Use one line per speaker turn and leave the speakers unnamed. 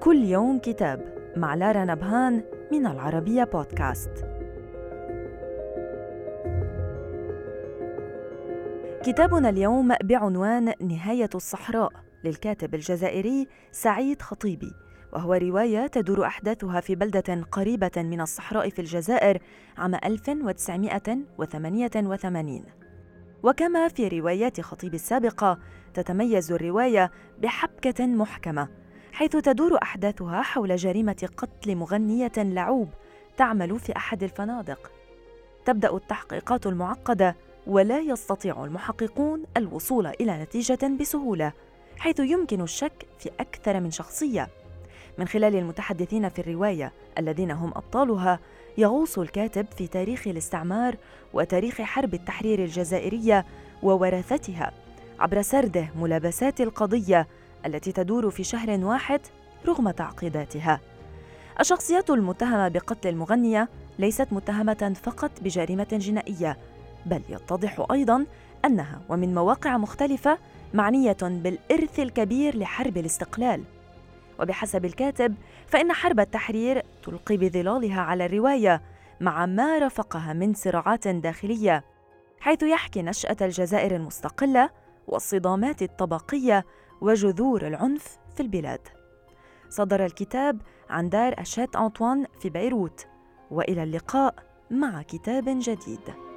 كل يوم كتاب مع لارا نبهان من العربية بودكاست. كتابنا اليوم بعنوان نهاية الصحراء للكاتب الجزائري سعيد خطيبي وهو رواية تدور أحداثها في بلدة قريبة من الصحراء في الجزائر عام 1988 وكما في روايات خطيب السابقة تتميز الرواية بحبكة محكمة حيث تدور أحداثها حول جريمة قتل مغنية لعوب تعمل في أحد الفنادق. تبدأ التحقيقات المعقدة ولا يستطيع المحققون الوصول إلى نتيجة بسهولة حيث يمكن الشك في أكثر من شخصية. من خلال المتحدثين في الرواية الذين هم أبطالها يغوص الكاتب في تاريخ الاستعمار وتاريخ حرب التحرير الجزائرية وورثتها عبر سرده ملابسات القضية التي تدور في شهر واحد رغم تعقيداتها. الشخصيات المتهمة بقتل المغنية ليست متهمة فقط بجريمة جنائية، بل يتضح أيضا أنها ومن مواقع مختلفة معنية بالإرث الكبير لحرب الاستقلال. وبحسب الكاتب فإن حرب التحرير تلقي بظلالها على الرواية مع ما رافقها من صراعات داخلية حيث يحكي نشأة الجزائر المستقلة والصدامات الطبقية وجذور العنف في البلاد. صدر الكتاب عن دار أشات أنطوان في بيروت، وإلى اللقاء مع كتاب جديد.